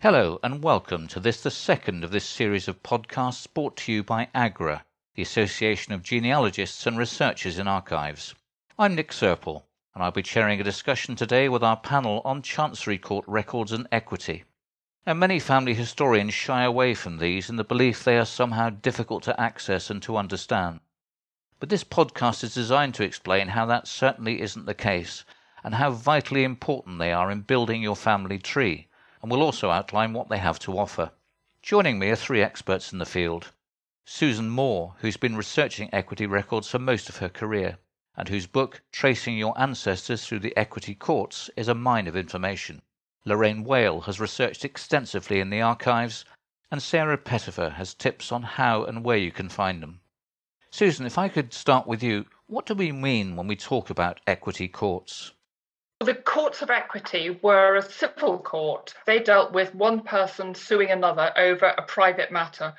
Hello, and welcome to this, the second of this series of podcasts brought to you by AGRA, the Association of Genealogists and Researchers in Archives. I'm Nick Serple, and I'll be chairing a discussion today with our panel on Chancery Court records and equity. And many family historians shy away from these in the belief they are somehow difficult to access and to understand. But this podcast is designed to explain how that certainly isn't the case, and how vitally important they are in building your family tree and will also outline what they have to offer. Joining me are three experts in the field Susan Moore, who's been researching equity records for most of her career, and whose book, Tracing Your Ancestors Through the Equity Courts, is a mine of information. Lorraine Whale has researched extensively in the archives, and Sarah Pettifer has tips on how and where you can find them. Susan, if I could start with you, what do we mean when we talk about equity courts? The courts of equity were a civil court. They dealt with one person suing another over a private matter,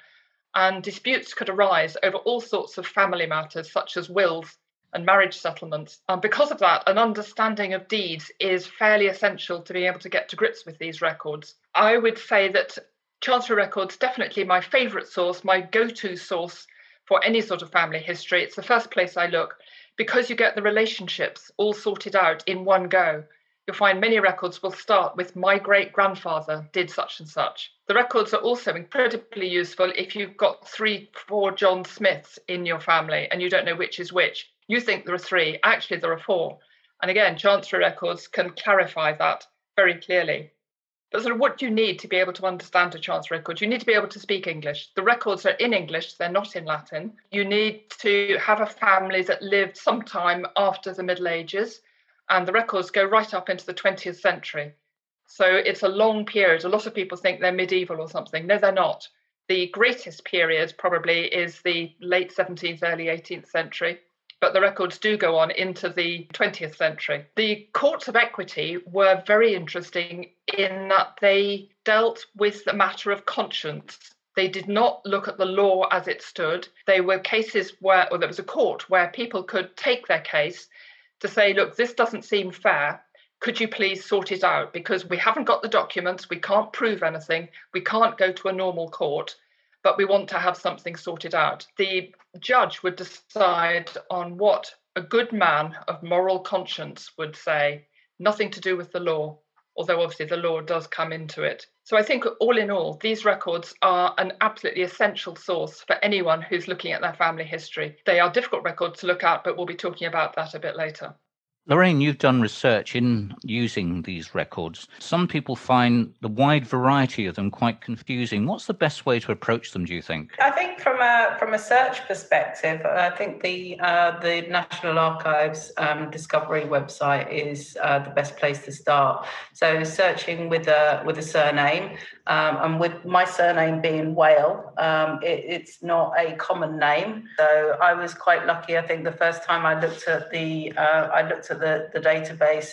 and disputes could arise over all sorts of family matters, such as wills and marriage settlements. And because of that, an understanding of deeds is fairly essential to be able to get to grips with these records. I would say that Chancery Records definitely my favourite source, my go-to source for any sort of family history. It's the first place I look because you get the relationships all sorted out in one go, you'll find many records will start with my great grandfather did such and such. The records are also incredibly useful if you've got three, four John Smiths in your family and you don't know which is which. You think there are three, actually, there are four. And again, Chancery records can clarify that very clearly. But sort of what you need to be able to understand a chance record? You need to be able to speak English. The records are in English, they're not in Latin. You need to have a family that lived sometime after the Middle Ages, and the records go right up into the 20th century. So it's a long period. A lot of people think they're medieval or something. No, they're not. The greatest period probably is the late 17th, early 18th century but the records do go on into the 20th century. The courts of equity were very interesting in that they dealt with the matter of conscience. They did not look at the law as it stood. They were cases where, or there was a court where people could take their case to say, look, this doesn't seem fair. Could you please sort it out? Because we haven't got the documents, we can't prove anything, we can't go to a normal court but we want to have something sorted out. The judge would decide on what a good man of moral conscience would say, nothing to do with the law, although obviously the law does come into it. So I think all in all, these records are an absolutely essential source for anyone who's looking at their family history. They are difficult records to look at, but we'll be talking about that a bit later. Lorraine, you've done research in using these records. Some people find the wide variety of them quite confusing. What's the best way to approach them, do you think? I think from a from a search perspective, I think the uh, the National Archives um, Discovery website is uh, the best place to start. So searching with a with a surname, um, and with my surname being Whale, um, it, it's not a common name. So I was quite lucky. I think the first time I looked at the uh, I looked at the, the database,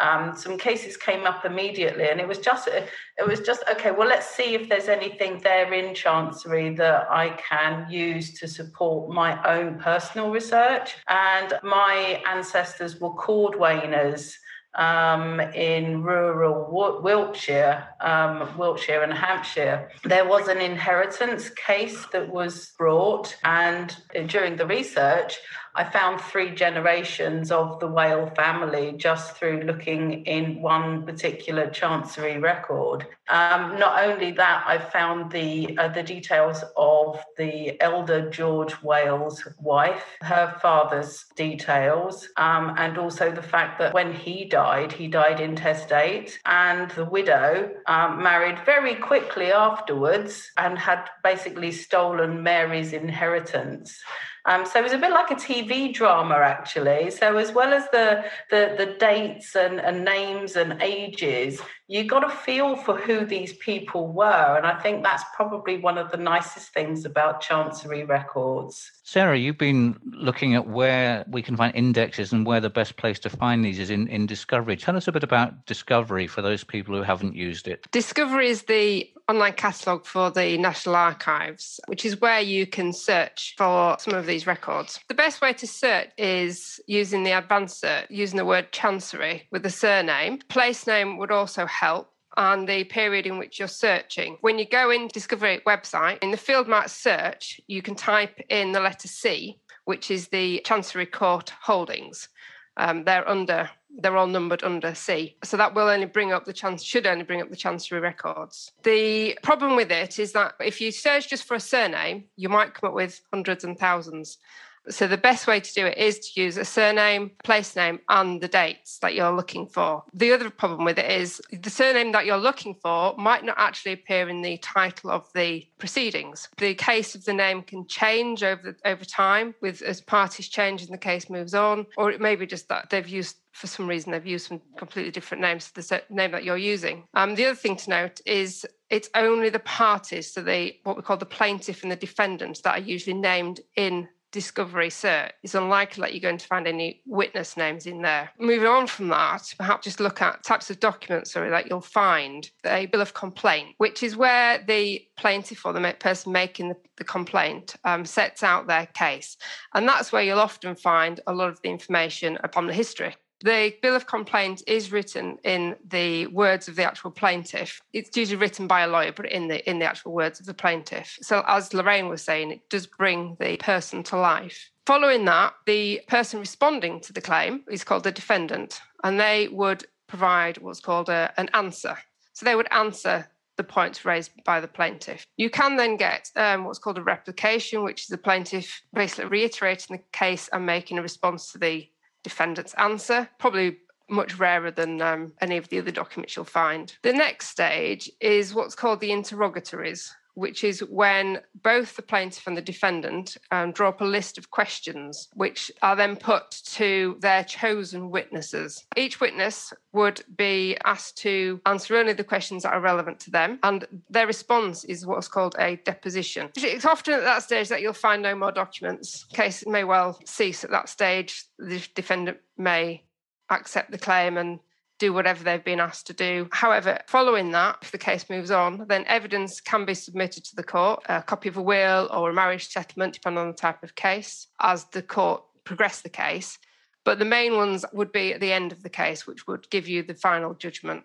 um, some cases came up immediately, and it was just it was just okay. Well, let's see if there's anything there in Chancery that I can use to support my own personal research. And my ancestors were cordwainers um, in rural Wiltshire, um, Wiltshire and Hampshire. There was an inheritance case that was brought, and during the research, I found three generations of the Whale family just through looking in one particular chancery record. Um, not only that, I found the uh, the details of the elder George Whale's wife, her father's details, um, and also the fact that when he died, he died intestate, and the widow um, married very quickly afterwards and had basically stolen Mary's inheritance. Um, so it was a bit like a TV drama, actually. So as well as the the, the dates and, and names and ages, you got a feel for who these people were, and I think that's probably one of the nicest things about Chancery records. Sarah, you've been looking at where we can find indexes and where the best place to find these is in, in Discovery. Tell us a bit about Discovery for those people who haven't used it. Discovery is the online catalogue for the National Archives, which is where you can search for some of these records. The best way to search is using the advanced search, using the word Chancery with the surname. Place name would also help and the period in which you're searching. When you go in Discovery website, in the field marked search, you can type in the letter C, which is the Chancery Court holdings. Um, they're under they're all numbered under C. So that will only bring up the chance should only bring up the chancery records. The problem with it is that if you search just for a surname, you might come up with hundreds and thousands. So the best way to do it is to use a surname, place name, and the dates that you're looking for. The other problem with it is the surname that you're looking for might not actually appear in the title of the proceedings. The case of the name can change over over time with as parties change and the case moves on, or it may be just that they've used for some reason they've used some completely different names for the name that you're using. Um, the other thing to note is it's only the parties, so the what we call the plaintiff and the defendants, that are usually named in discovery search, it's unlikely that you're going to find any witness names in there. Moving on from that, perhaps just look at types of documents sorry, that you'll find. A bill of complaint, which is where the plaintiff or the person making the, the complaint um, sets out their case. And that's where you'll often find a lot of the information upon the history the bill of complaint is written in the words of the actual plaintiff. It's usually written by a lawyer, but in the in the actual words of the plaintiff. So as Lorraine was saying, it does bring the person to life. Following that, the person responding to the claim is called the defendant, and they would provide what's called a, an answer. So they would answer the points raised by the plaintiff. You can then get um, what's called a replication, which is the plaintiff basically reiterating the case and making a response to the defendant's answer. Probably much rarer than um, any of the other documents you'll find. The next stage is what's called the interrogatories, which is when both the plaintiff and the defendant um, draw up a list of questions, which are then put to their chosen witnesses. Each witness would be asked to answer only the questions that are relevant to them, and their response is what's called a deposition. It's often at that stage that you'll find no more documents. Case may well cease at that stage. The defendant may accept the claim and do whatever they've been asked to do. However, following that, if the case moves on, then evidence can be submitted to the court, a copy of a will or a marriage settlement, depending on the type of case, as the court progress the case. But the main ones would be at the end of the case, which would give you the final judgment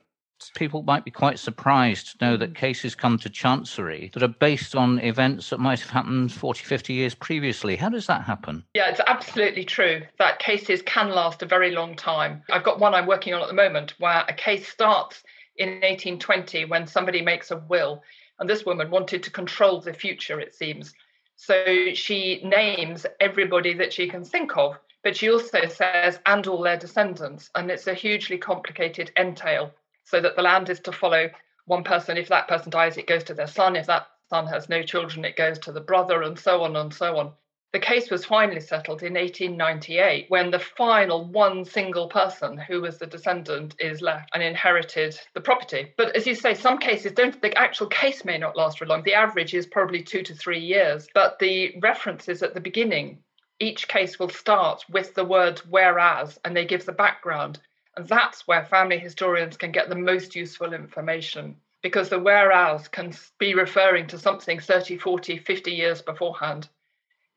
people might be quite surprised to know that mm. cases come to Chancery that are based on events that might have happened 40, 50 years previously. How does that happen? Yeah, it's absolutely true that cases can last a very long time. I've got one I'm working on at the moment where a case starts in 1820 when somebody makes a will, and this woman wanted to control the future, it seems. So she names everybody that she can think of, but she also says, and all their descendants. And it's a hugely complicated entail so that the land is to follow one person. If that person dies, it goes to their son. If that son has no children, it goes to the brother, and so on and so on. The case was finally settled in 1898 when the final one single person who was the descendant is left and inherited the property. But as you say, some cases don't, the actual case may not last for long. The average is probably two to three years. But the references at the beginning, each case will start with the words whereas, and they give the background. That's where family historians can get the most useful information because the whereas can be referring to something 30, 40, 50 years beforehand.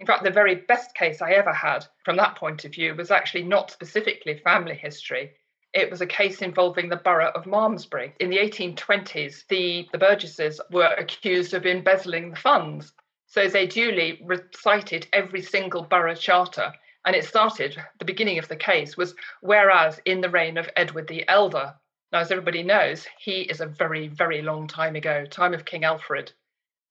In fact, the very best case I ever had from that point of view was actually not specifically family history. It was a case involving the borough of Malmesbury. In the 1820s, the, the Burgesses were accused of embezzling the funds. So they duly recited every single borough charter and it started, the beginning of the case was whereas in the reign of Edward the Elder. Now, as everybody knows, he is a very, very long time ago, time of King Alfred.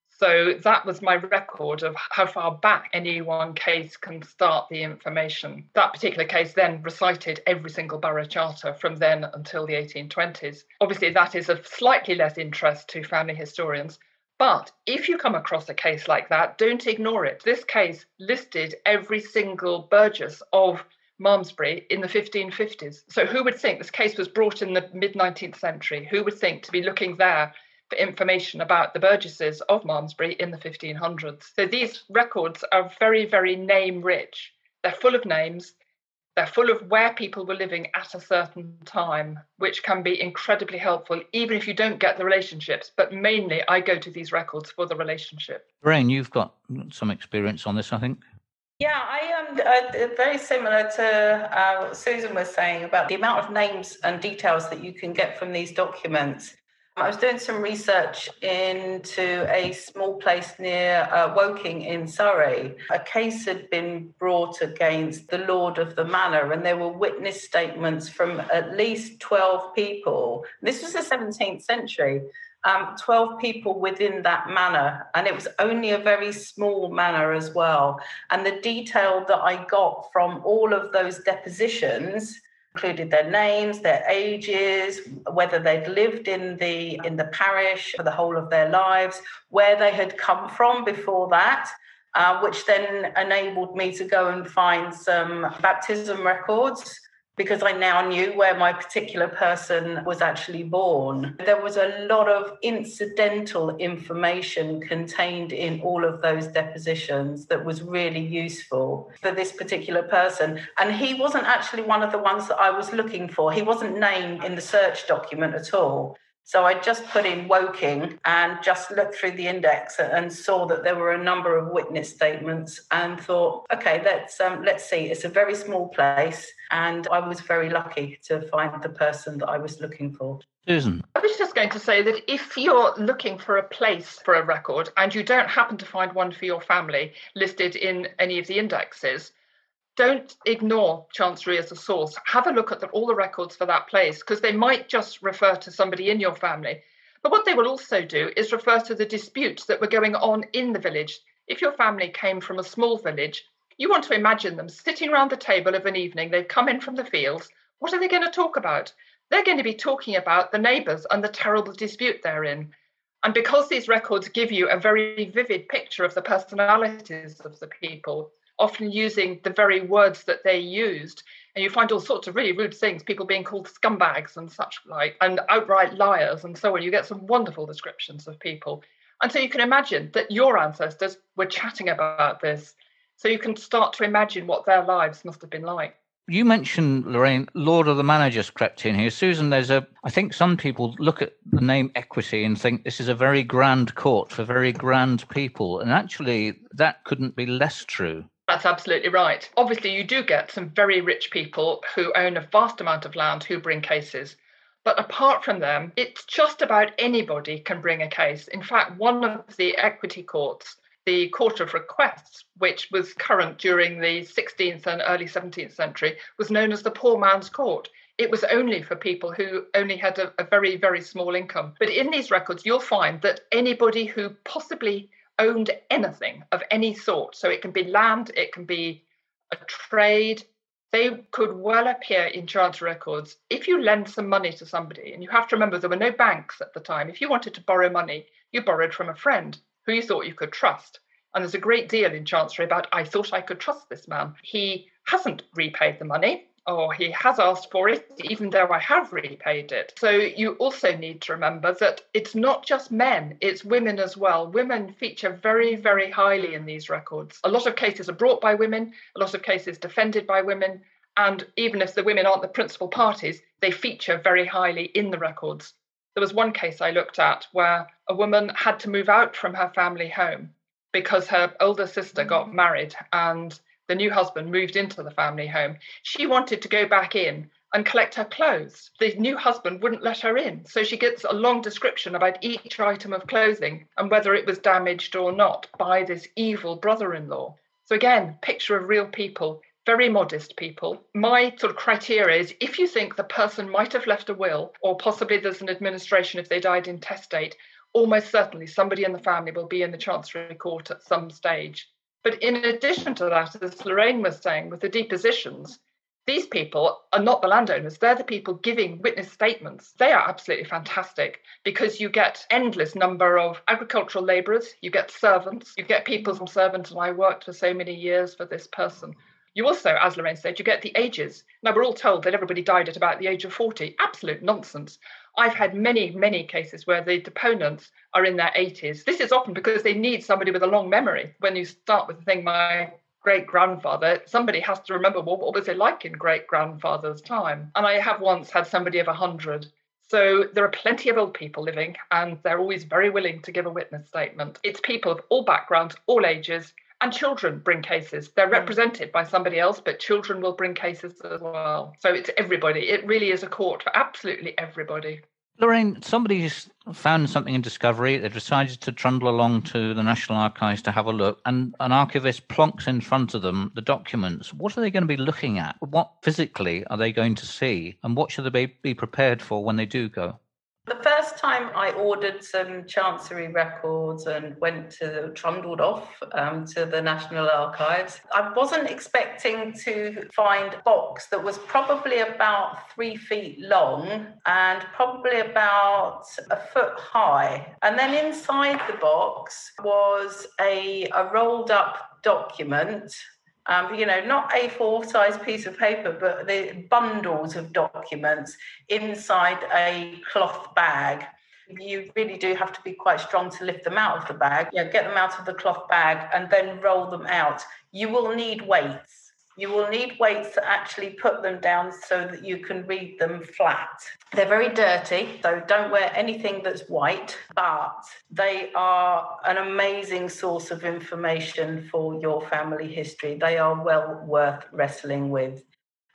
So that was my record of how far back any one case can start the information. That particular case then recited every single borough charter from then until the 1820s. Obviously, that is of slightly less interest to family historians, but if you come across a case like that, don't ignore it. This case listed every single Burgess of Malmesbury in the 1550s. So who would think this case was brought in the mid 19th century? Who would think to be looking there for information about the Burgesses of Malmesbury in the 1500s? So these records are very, very name rich. They're full of names. They're full of where people were living at a certain time, which can be incredibly helpful, even if you don't get the relationships. But mainly, I go to these records for the relationship. Rain, you've got some experience on this, I think. Yeah, I am uh, very similar to uh, what Susan was saying about the amount of names and details that you can get from these documents. I was doing some research into a small place near uh, Woking in Surrey. A case had been brought against the Lord of the Manor, and there were witness statements from at least 12 people. This was the 17th century. Um, 12 people within that manor, and it was only a very small manor as well. And the detail that I got from all of those depositions included their names, their ages, whether they'd lived in the in the parish for the whole of their lives, where they had come from before that, uh, which then enabled me to go and find some baptism records because I now knew where my particular person was actually born. There was a lot of incidental information contained in all of those depositions that was really useful for this particular person. And he wasn't actually one of the ones that I was looking for. He wasn't named in the search document at all. So I just put in Woking and just looked through the index and saw that there were a number of witness statements and thought, okay, let's um, let's see. It's a very small place, and I was very lucky to find the person that I was looking for. Susan. I was just going to say that if you're looking for a place for a record and you don't happen to find one for your family listed in any of the indexes, don't ignore Chancery as a source. Have a look at the, all the records for that place because they might just refer to somebody in your family. But what they will also do is refer to the disputes that were going on in the village. If your family came from a small village, you want to imagine them sitting around the table of an evening, they've come in from the fields. What are they going to talk about? They're going to be talking about the neighbours and the terrible dispute they're in. And because these records give you a very vivid picture of the personalities of the people, often using the very words that they used. And you find all sorts of really rude things, people being called scumbags and such like, and outright liars and so on. You get some wonderful descriptions of people. And so you can imagine that your ancestors were chatting about this. So you can start to imagine what their lives must have been like. You mentioned, Lorraine, Lord of the Managers crept in here. Susan, there's a, I think some people look at the name equity and think this is a very grand court for very grand people. And actually, that couldn't be less true. That's absolutely right. Obviously, you do get some very rich people who own a vast amount of land who bring cases. But apart from them, it's just about anybody can bring a case. In fact, one of the equity courts, the Court of Requests, which was current during the 16th and early 17th century, was known as the Poor Man's Court. It was only for people who only had a, a very, very small income. But in these records, you'll find that anybody who possibly owned anything of any sort. So it can be land, it can be a trade. They could well appear in Chancery records. If you lend some money to somebody, and you have to remember there were no banks at the time, if you wanted to borrow money, you borrowed from a friend who you thought you could trust. And there's a great deal in Chancery about, I thought I could trust this man. He hasn't repaid the money oh, he has asked for it, even though I have repaid it. So you also need to remember that it's not just men, it's women as well. Women feature very, very highly in these records. A lot of cases are brought by women, a lot of cases defended by women. And even if the women aren't the principal parties, they feature very highly in the records. There was one case I looked at where a woman had to move out from her family home because her older sister got mm. married and the new husband moved into the family home, she wanted to go back in and collect her clothes. The new husband wouldn't let her in. So she gets a long description about each item of clothing and whether it was damaged or not by this evil brother in law. So, again, picture of real people, very modest people. My sort of criteria is if you think the person might have left a will, or possibly there's an administration if they died intestate, almost certainly somebody in the family will be in the Chancery Court at some stage. But in addition to that, as Lorraine was saying, with the depositions, these people are not the landowners, they're the people giving witness statements. They are absolutely fantastic because you get endless number of agricultural labourers, you get servants, you get people from servants, and I worked for so many years for this person. You also, as Lorraine said, you get the ages. Now, we're all told that everybody died at about the age of 40. Absolute nonsense. I've had many, many cases where the deponents are in their 80s. This is often because they need somebody with a long memory. When you start with the thing, my great grandfather, somebody has to remember well, what was it like in great grandfather's time? And I have once had somebody of 100. So there are plenty of old people living, and they're always very willing to give a witness statement. It's people of all backgrounds, all ages, and children bring cases. They're represented by somebody else, but children will bring cases as well. So it's everybody. It really is a court for absolutely everybody. Lorraine, somebody's found something in Discovery. They've decided to trundle along to the National Archives to have a look, and an archivist plonks in front of them the documents. What are they going to be looking at? What physically are they going to see? And what should they be prepared for when they do go? The first time I ordered some Chancery records and went to trundled off um, to the National Archives, I wasn't expecting to find a box that was probably about three feet long and probably about a foot high. And then inside the box was a, a rolled up document um, you know, not a full size piece of paper, but the bundles of documents inside a cloth bag. You really do have to be quite strong to lift them out of the bag. You know, get them out of the cloth bag and then roll them out. You will need weights you will need weights to actually put them down so that you can read them flat. They're very dirty, so don't wear anything that's white, but they are an amazing source of information for your family history. They are well worth wrestling with.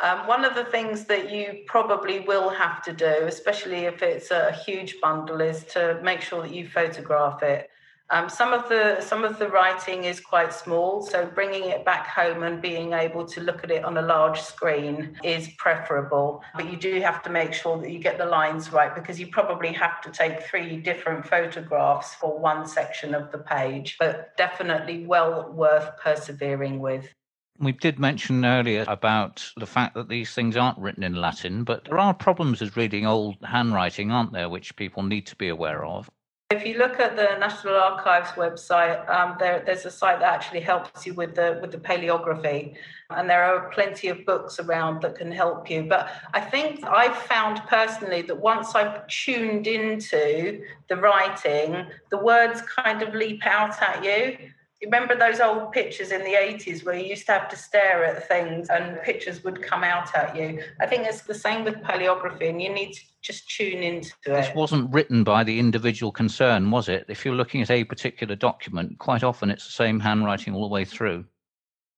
Um, one of the things that you probably will have to do, especially if it's a huge bundle, is to make sure that you photograph it. Um, some of the some of the writing is quite small, so bringing it back home and being able to look at it on a large screen is preferable. But you do have to make sure that you get the lines right because you probably have to take three different photographs for one section of the page. But definitely well worth persevering with. We did mention earlier about the fact that these things aren't written in Latin, but there are problems with reading old handwriting, aren't there, which people need to be aware of? If you look at the National Archives website, um, there, there's a site that actually helps you with the with the paleography, and there are plenty of books around that can help you. But I think I've found personally that once I've tuned into the writing, the words kind of leap out at you remember those old pictures in the 80s where you used to have to stare at things and pictures would come out at you? I think it's the same with paleography, and you need to just tune into it. This wasn't written by the individual concern, was it? If you're looking at a particular document, quite often it's the same handwriting all the way through.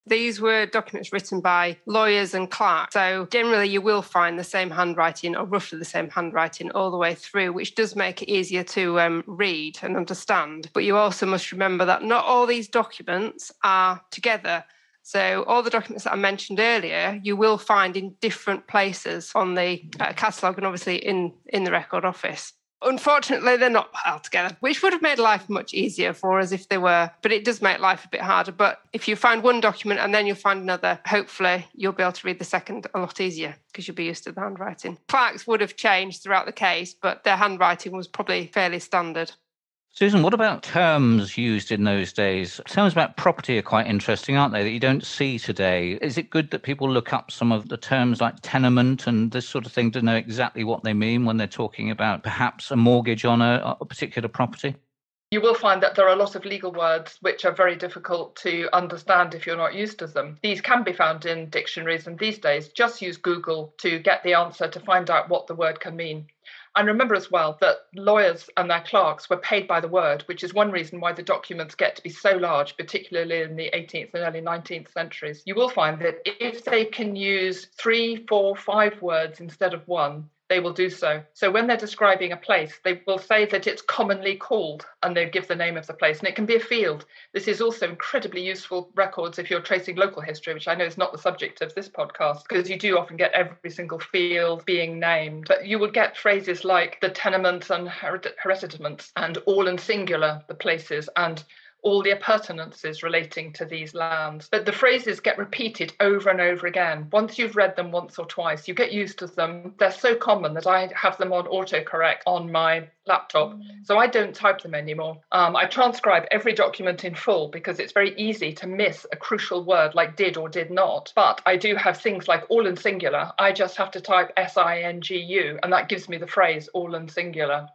These were documents written by lawyers and clerks. So generally, you will find the same handwriting or roughly the same handwriting all the way through, which does make it easier to um, read and understand. But you also must remember that not all these documents are together. So, all the documents that I mentioned earlier, you will find in different places on the uh, catalogue and obviously in, in the record office. Unfortunately, they're not piled together, which would have made life much easier for us if they were, but it does make life a bit harder. But if you find one document and then you'll find another, hopefully you'll be able to read the second a lot easier because you'll be used to the handwriting. Clerks would have changed throughout the case, but their handwriting was probably fairly standard. Susan, what about terms used in those days? Terms about property are quite interesting, aren't they, that you don't see today? Is it good that people look up some of the terms like tenement and this sort of thing to know exactly what they mean when they're talking about perhaps a mortgage on a, a particular property? You will find that there are a lot of legal words which are very difficult to understand if you're not used to them. These can be found in dictionaries, and these days, just use Google to get the answer to find out what the word can mean. And remember as well that lawyers and their clerks were paid by the word, which is one reason why the documents get to be so large, particularly in the 18th and early 19th centuries. You will find that if they can use three, four, five words instead of one, they will do so. So when they're describing a place, they will say that it's commonly called and they give the name of the place. And it can be a field. This is also incredibly useful records if you're tracing local history, which I know is not the subject of this podcast, because you do often get every single field being named. But you will get phrases like the tenements and hereditaments and all and singular, the places, and all the appurtenances relating to these lands. But the phrases get repeated over and over again. Once you've read them once or twice, you get used to them. They're so common that I have them on autocorrect on my laptop, mm. so I don't type them anymore. Um, I transcribe every document in full because it's very easy to miss a crucial word like did or did not. But I do have things like all and singular. I just have to type S I N G U, and that gives me the phrase all and singular.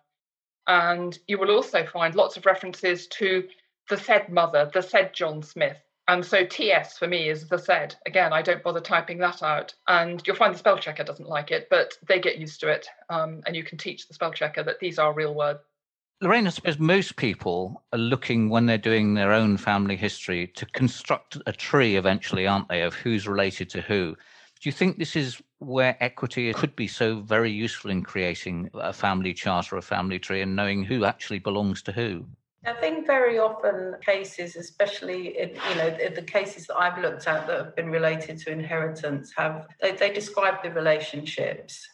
And you will also find lots of references to the said mother, the said John Smith. And so TS for me is the said. Again, I don't bother typing that out. And you'll find the spell checker doesn't like it, but they get used to it. Um, and you can teach the spell checker that these are real words. Lorraine, I suppose most people are looking when they're doing their own family history to construct a tree eventually, aren't they, of who's related to who. Do you think this is where equity could be so very useful in creating a family chart or a family tree and knowing who actually belongs to who? I think very often cases, especially in, you know the cases that I've looked at that have been related to inheritance, have they, they describe the relationships.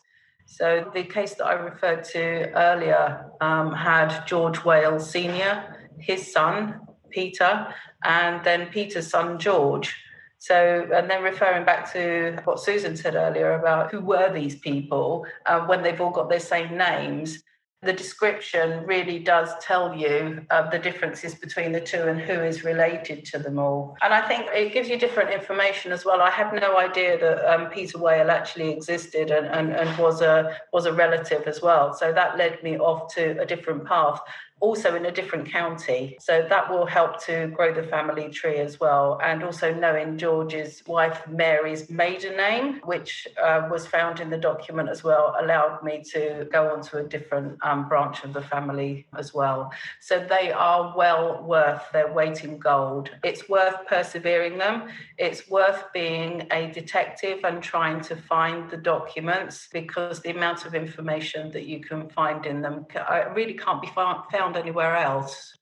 So the case that I referred to earlier um, had George Wales Senior, his son Peter, and then Peter's son George. So, and then referring back to what Susan said earlier about who were these people uh, when they've all got their same names, the description really does tell you uh, the differences between the two and who is related to them all. And I think it gives you different information as well. I had no idea that um, Peter Whale actually existed and, and, and was a was a relative as well. So that led me off to a different path also in a different county. So that will help to grow the family tree as well. And also knowing George's wife Mary's maiden name, which uh, was found in the document as well, allowed me to go on to a different um, branch of the family as well. So they are well worth their weight in gold. It's worth persevering them. It's worth being a detective and trying to find the documents because the amount of information that you can find in them really can't be found found anywhere else.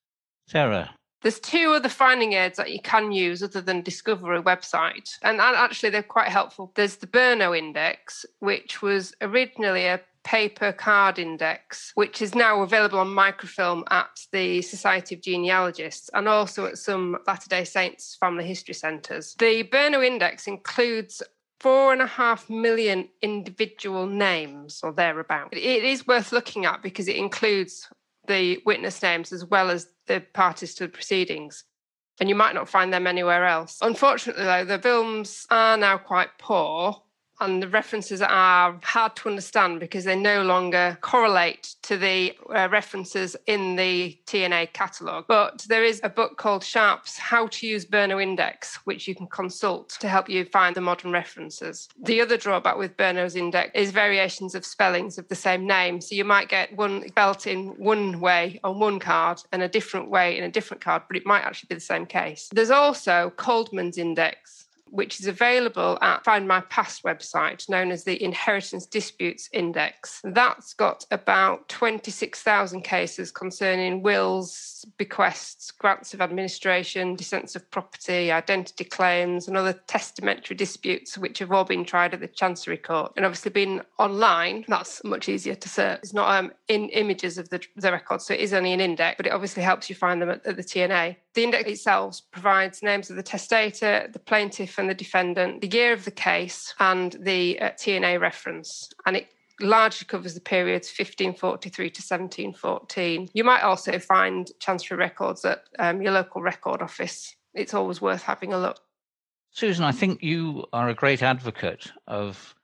Sarah. There's two other finding aids that you can use other than Discovery website, and actually they're quite helpful. There's the Bernau Index, which was originally a paper card index, which is now available on microfilm at the Society of Genealogists and also at some Latter day Saints family history centres. The Bernau Index includes four and a half million individual names or thereabout. It is worth looking at because it includes the witness names as well as the parties to the proceedings. And you might not find them anywhere else. Unfortunately, though, the films are now quite poor and the references are hard to understand because they no longer correlate to the uh, references in the TNA catalogue. But there is a book called Sharp's How to Use Bernau Index, which you can consult to help you find the modern references. The other drawback with Bernau's Index is variations of spellings of the same name. So you might get one spelt in one way on one card and a different way in a different card, but it might actually be the same case. There's also Coldham's Index which is available at Find My Past website, known as the Inheritance Disputes Index. That's got about 26,000 cases concerning wills, bequests, grants of administration, descents of property, identity claims, and other testamentary disputes, which have all been tried at the Chancery Court. And obviously, being online, that's much easier to search. It's not um, in images of the, the record, so it is only an index, but it obviously helps you find them at, at the TNA. The index itself provides names of the testator, the plaintiff, the defendant, the year of the case, and the uh, TNA reference. And it largely covers the periods 1543 to 1714. You might also find Chancery records at um, your local record office. It's always worth having a look. Susan, I think you are a great advocate of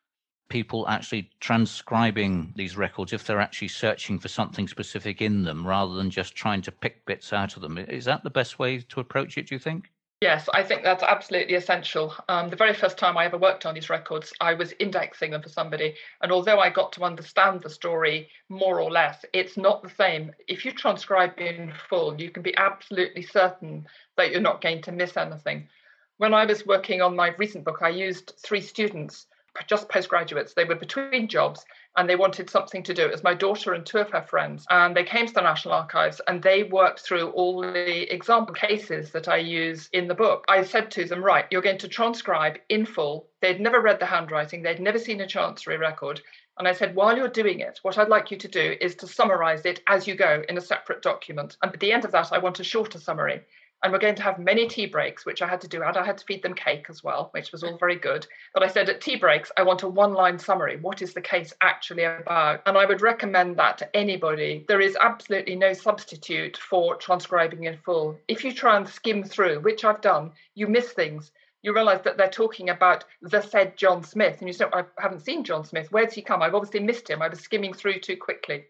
people actually transcribing these records if they're actually searching for something specific in them rather than just trying to pick bits out of them. Is that the best way to approach it, do you think? Yes, I think that's absolutely essential. Um, the very first time I ever worked on these records, I was indexing them for somebody. And although I got to understand the story more or less, it's not the same. If you transcribe in full, you can be absolutely certain that you're not going to miss anything. When I was working on my recent book, I used three students just postgraduates. They were between jobs and they wanted something to do. It was my daughter and two of her friends. And they came to the National Archives and they worked through all the example cases that I use in the book. I said to them, right, you're going to transcribe in full. They'd never read the handwriting, they'd never seen a chancery record. And I said, while you're doing it, what I'd like you to do is to summarize it as you go in a separate document. And at the end of that, I want a shorter summary and we're going to have many tea breaks, which I had to do. And I had to feed them cake as well, which was all very good. But I said at tea breaks, I want a one line summary. What is the case actually about? And I would recommend that to anybody. There is absolutely no substitute for transcribing in full. If you try and skim through, which I've done, you miss things. You realize that they're talking about the said John Smith. And you say, oh, I haven't seen John Smith. Where's he come? I've obviously missed him. I was skimming through too quickly.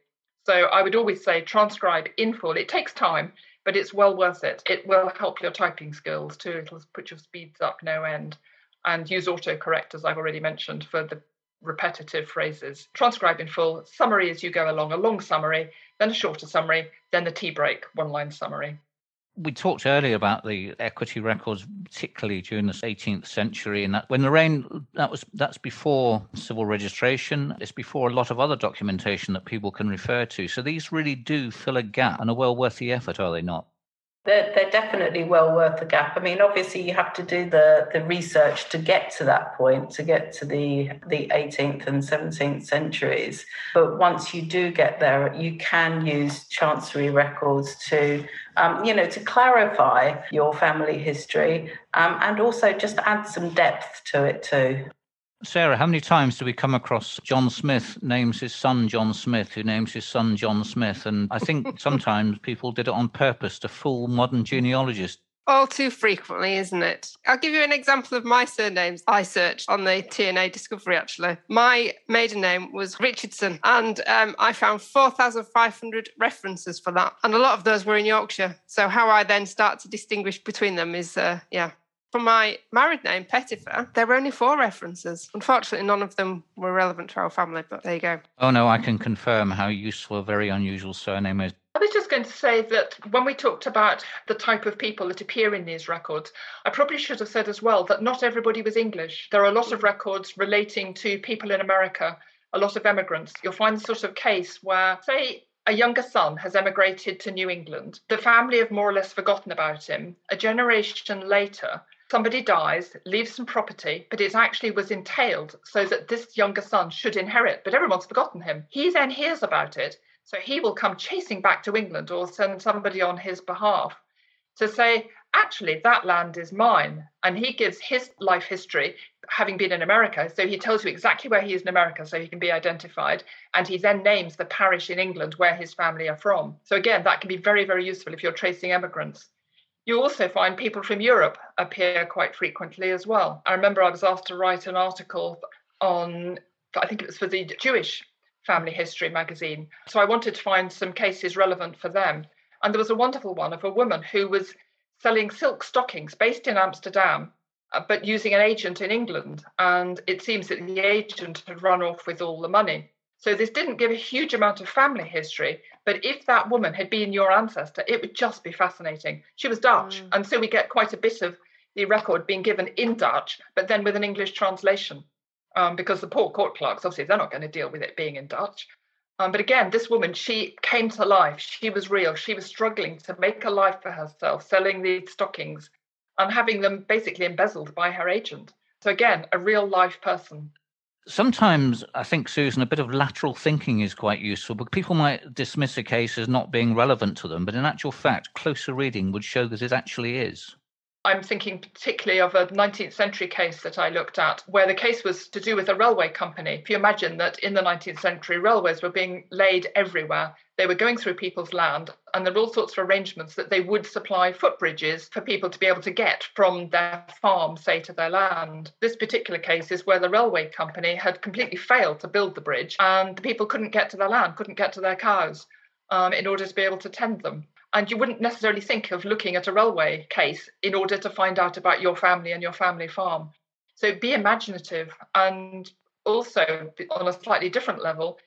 So I would always say transcribe in full. It takes time but it's well worth it. It will help your typing skills too. It'll put your speeds up no end. And use autocorrect, as I've already mentioned, for the repetitive phrases. Transcribe in full, summary as you go along, a long summary, then a shorter summary, then the tea break, one line summary. We talked earlier about the equity records, particularly during the 18th century, and that when Lorraine that was that's before civil registration. It's before a lot of other documentation that people can refer to. So these really do fill a gap and are well worth the effort, are they not? They're, they're definitely well worth the gap. I mean, obviously, you have to do the, the research to get to that point, to get to the, the 18th and 17th centuries. But once you do get there, you can use chancery records to, um, you know, to clarify your family history um, and also just add some depth to it too. Sarah, how many times do we come across John Smith names his son John Smith, who names his son John Smith? And I think sometimes people did it on purpose to fool modern genealogists. All too frequently, isn't it? I'll give you an example of my surnames I searched on the TNA Discovery, actually. My maiden name was Richardson, and um, I found 4,500 references for that. And a lot of those were in Yorkshire. So, how I then start to distinguish between them is, uh, yeah, for my married name, Pettifer, there were only four references. Unfortunately, none of them were relevant to our family, but there you go. Oh, no, I can confirm how useful a very unusual surname is. I was just going to say that when we talked about the type of people that appear in these records, I probably should have said as well that not everybody was English. There are a lot of records relating to people in America, a lot of emigrants. You'll find the sort of case where, say, a younger son has emigrated to New England. The family have more or less forgotten about him. A generation later, somebody dies, leaves some property, but it actually was entailed so that this younger son should inherit, but everyone's forgotten him. He then hears about it, so he will come chasing back to England or send somebody on his behalf to say, actually, that land is mine. And he gives his life history, having been in America. So he tells you exactly where he is in America so he can be identified. And he then names the parish in England where his family are from. So again, that can be very, very useful if you're tracing emigrants. You also find people from Europe appear quite frequently as well. I remember I was asked to write an article on, I think it was for the Jewish Family History magazine. So I wanted to find some cases relevant for them. And there was a wonderful one of a woman who was selling silk stockings based in Amsterdam, uh, but using an agent in England. And it seems that the agent had run off with all the money. So this didn't give a huge amount of family history, but if that woman had been your ancestor, it would just be fascinating. She was Dutch, mm. and so we get quite a bit of the record being given in Dutch, but then with an English translation, um, because the poor court clerks obviously they're not going to deal with it being in Dutch. Um, but again, this woman, she came to life. She was real. She was struggling to make a life for herself, selling these stockings and having them basically embezzled by her agent. So again, a real life person sometimes I think, Susan, a bit of lateral thinking is quite useful, but people might dismiss a case as not being relevant to them, but in actual fact, closer reading would show that it actually is. I'm thinking particularly of a 19th century case that I looked at, where the case was to do with a railway company. If you imagine that in the 19th century, railways were being laid everywhere, they were going through people's land, and there were all sorts of arrangements that they would supply footbridges for people to be able to get from their farm, say, to their land. This particular case is where the railway company had completely failed to build the bridge, and the people couldn't get to their land, couldn't get to their cows um, in order to be able to tend them. And you wouldn't necessarily think of looking at a railway case in order to find out about your family and your family farm. So be imaginative. And also, on a slightly different level,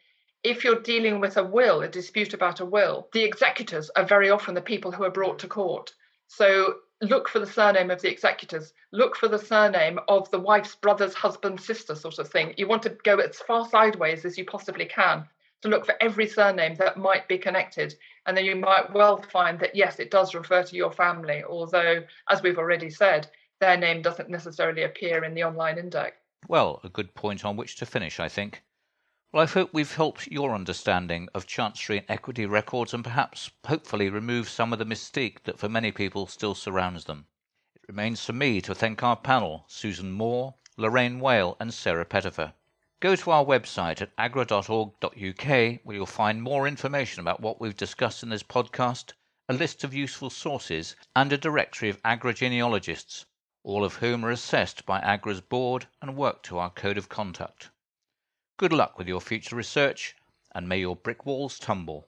if you're dealing with a will, a dispute about a will, the executors are very often the people who are brought to court. So look for the surname of the executors, look for the surname of the wife's brother's husband's sister, sort of thing. You want to go as far sideways as you possibly can to look for every surname that might be connected. And then you might well find that, yes, it does refer to your family, although, as we've already said, their name doesn't necessarily appear in the online index. Well, a good point on which to finish, I think. Well, I hope we've helped your understanding of Chancery and Equity records and perhaps, hopefully, remove some of the mystique that for many people still surrounds them. It remains for me to thank our panel, Susan Moore, Lorraine Whale, and Sarah Pettifer. Go to our website at agra.org.uk where you'll find more information about what we've discussed in this podcast, a list of useful sources, and a directory of Agra genealogists, all of whom are assessed by Agra's board and work to our code of conduct. Good luck with your future research, and may your brick walls tumble.